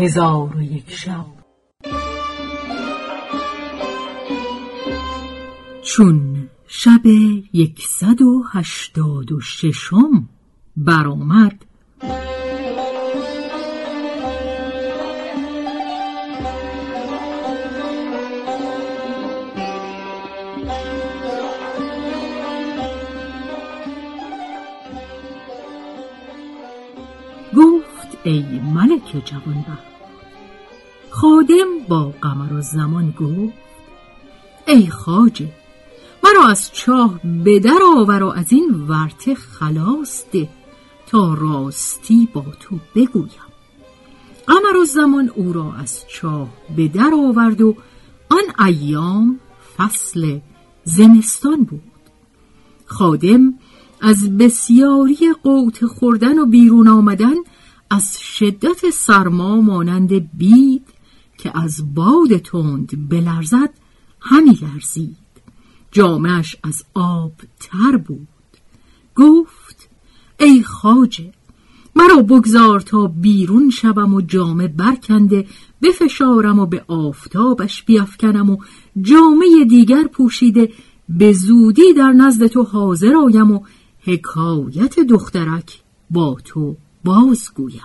هزار و یک شب. چون شب یکصد و هشتاد و ششم برآمد گفت ای ملک جوانبخت خادم با قمر و زمان گفت ای خاجه مرا از چاه بدر آور و از این ورته خلاص ده تا راستی با تو بگویم. قمر و زمان او را از چاه بدر آورد و آن ایام فصل زمستان بود. خادم از بسیاری قوت خوردن و بیرون آمدن از شدت سرما مانند بید که از باد تند بلرزد همی لرزید. جامش از آب تر بود. گفت ای خاجه مرا بگذار تا بیرون شوم و جامه برکنده بفشارم و به آفتابش بیافکنم و جامه دیگر پوشیده به زودی در نزد تو حاضر آیم و حکایت دخترک با تو بازگویم.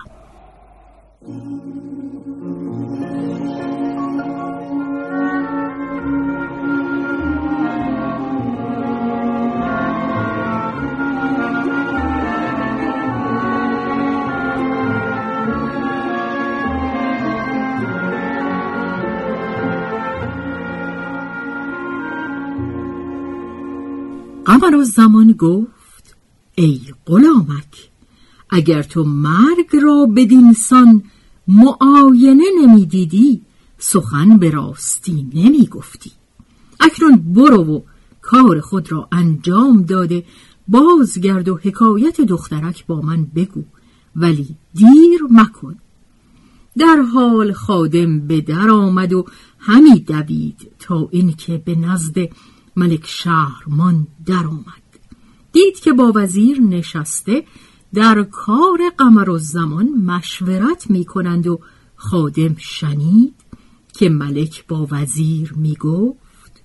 قمر زمان گفت ای غلامک اگر تو مرگ را بدینسان معاینه نمی‌دیدی سخن به راستی نمی گفتی اکنون برو و کار خود را انجام داده بازگرد و حکایت دخترک با من بگو ولی دیر مکن. در حال خادم به در آمد و همی دوید تا اینکه به نزد ملک شهرمان آمد دید که با وزیر نشسته در کار قمر و زمان مشورت می کنند و خادم شنید که ملک با وزیر می گفت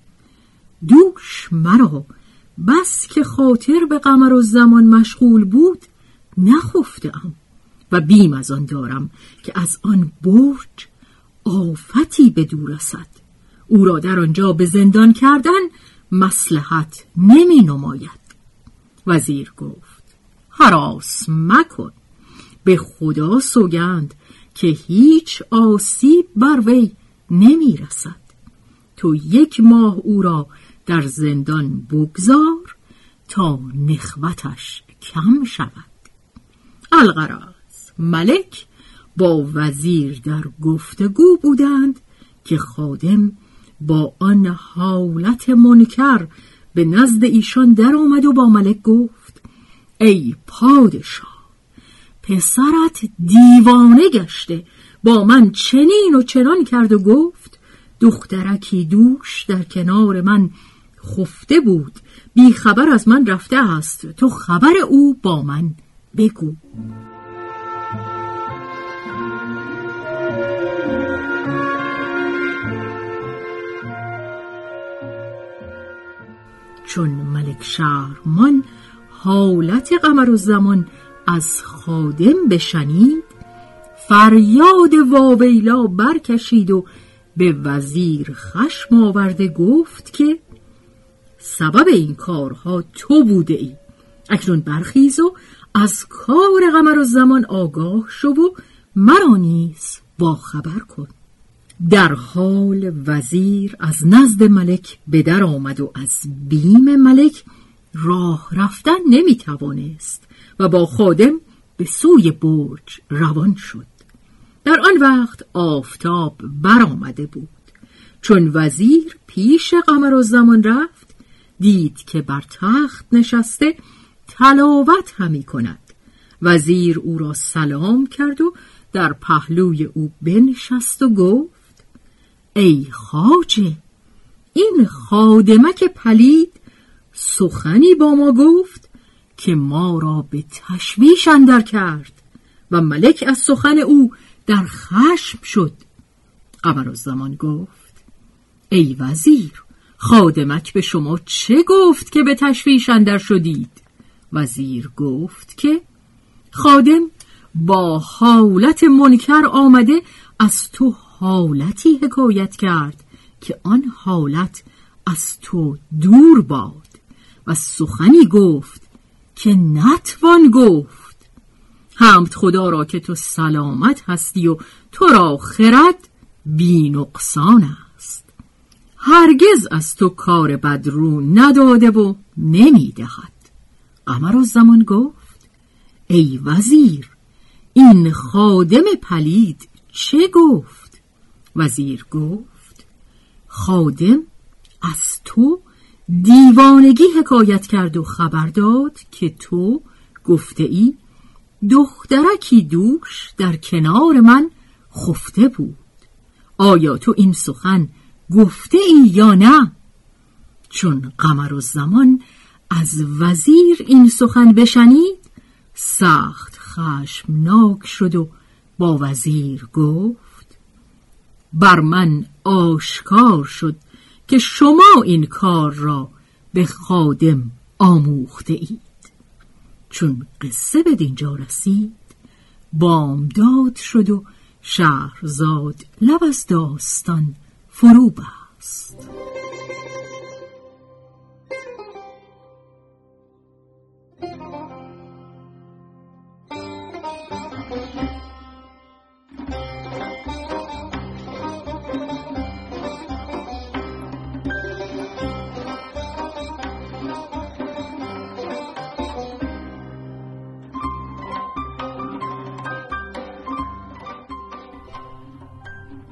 دوش مرا بس که خاطر به قمر و زمان مشغول بود نخفتم و بیم از آن دارم که از آن برج آفتی به دور رسد. او را در آنجا به زندان کردن مسلحت نمی نماید وزیر گفت حراس مکن. به خدا سوگند که هیچ آسیب بر وی نمی رسد تو یک ماه او را در زندان بگذار تا نخوتش کم شود. الغرض ملک با وزیر در گفتگو بودند که خادم با آن حالت منکر به نزد ایشان در آمد و با ملک گفت ای پادشاه پسرت دیوانه گشته با من چنین و چنان کرد و گفت دخترکی دوش در کنار من خفته بود بی خبر از من رفته است تو خبر او با من بگو. چون ملک شهرمان حالت قمر و زمان از خادم بشنید فریاد واویلا برکشید و به وزیر خشم آورده گفت که سبب این کارها تو بوده ای. اکنون برخیز و از کار قمر و زمان آگاه شو و مرا نیز با خبر کن. در حال وزیر از نزد ملک به در آمد و از بیم ملک راه رفتن نمی توانست و با خادم به سوی برج روان شد. در آن وقت آفتاب برآمده بود. چون وزیر پیش قمر و زمان رفت دید که بر تخت نشسته تلاوت همی کند. وزیر او را سلام کرد و در پهلوی او بنشست و گفت ای خاجه این خادمک پلید سخنی با ما گفت که ما را به تشویش اندر کرد و ملک از سخن او در خشم شد. قمر زمان گفت ای وزیر خادمک به شما چه گفت که به تشویش اندر شدید؟ وزیر گفت که خادم با حالت منکر آمده از تو حالتی حکایت کرد که آن حالت از تو دور باد و سخنی گفت که نتوان گفت. حمد خدا را که تو سلامت هستی و تو را خرد بی نقصان است. هرگز از تو کار بد رو نداده و نمی‌دهد. قمر زمان گفت ای وزیر این خادم پلید چه گفت؟ وزیر گفت خادم از تو دیوانگی حکایت کرد و خبر داد که تو گفته ای دخترکی دوش در کنار من خفته بود. آیا تو این سخن گفته ای یا نه؟ چون قمر و زمان از وزیر این سخن بشنید سخت خشمناک شد و با وزیر گفت بر من آشکار شد که شما این کار را به خادم آموخته اید. چون قصه به دینجا رسید بامداد شد و شهرزاد لب از داستان فرو بست.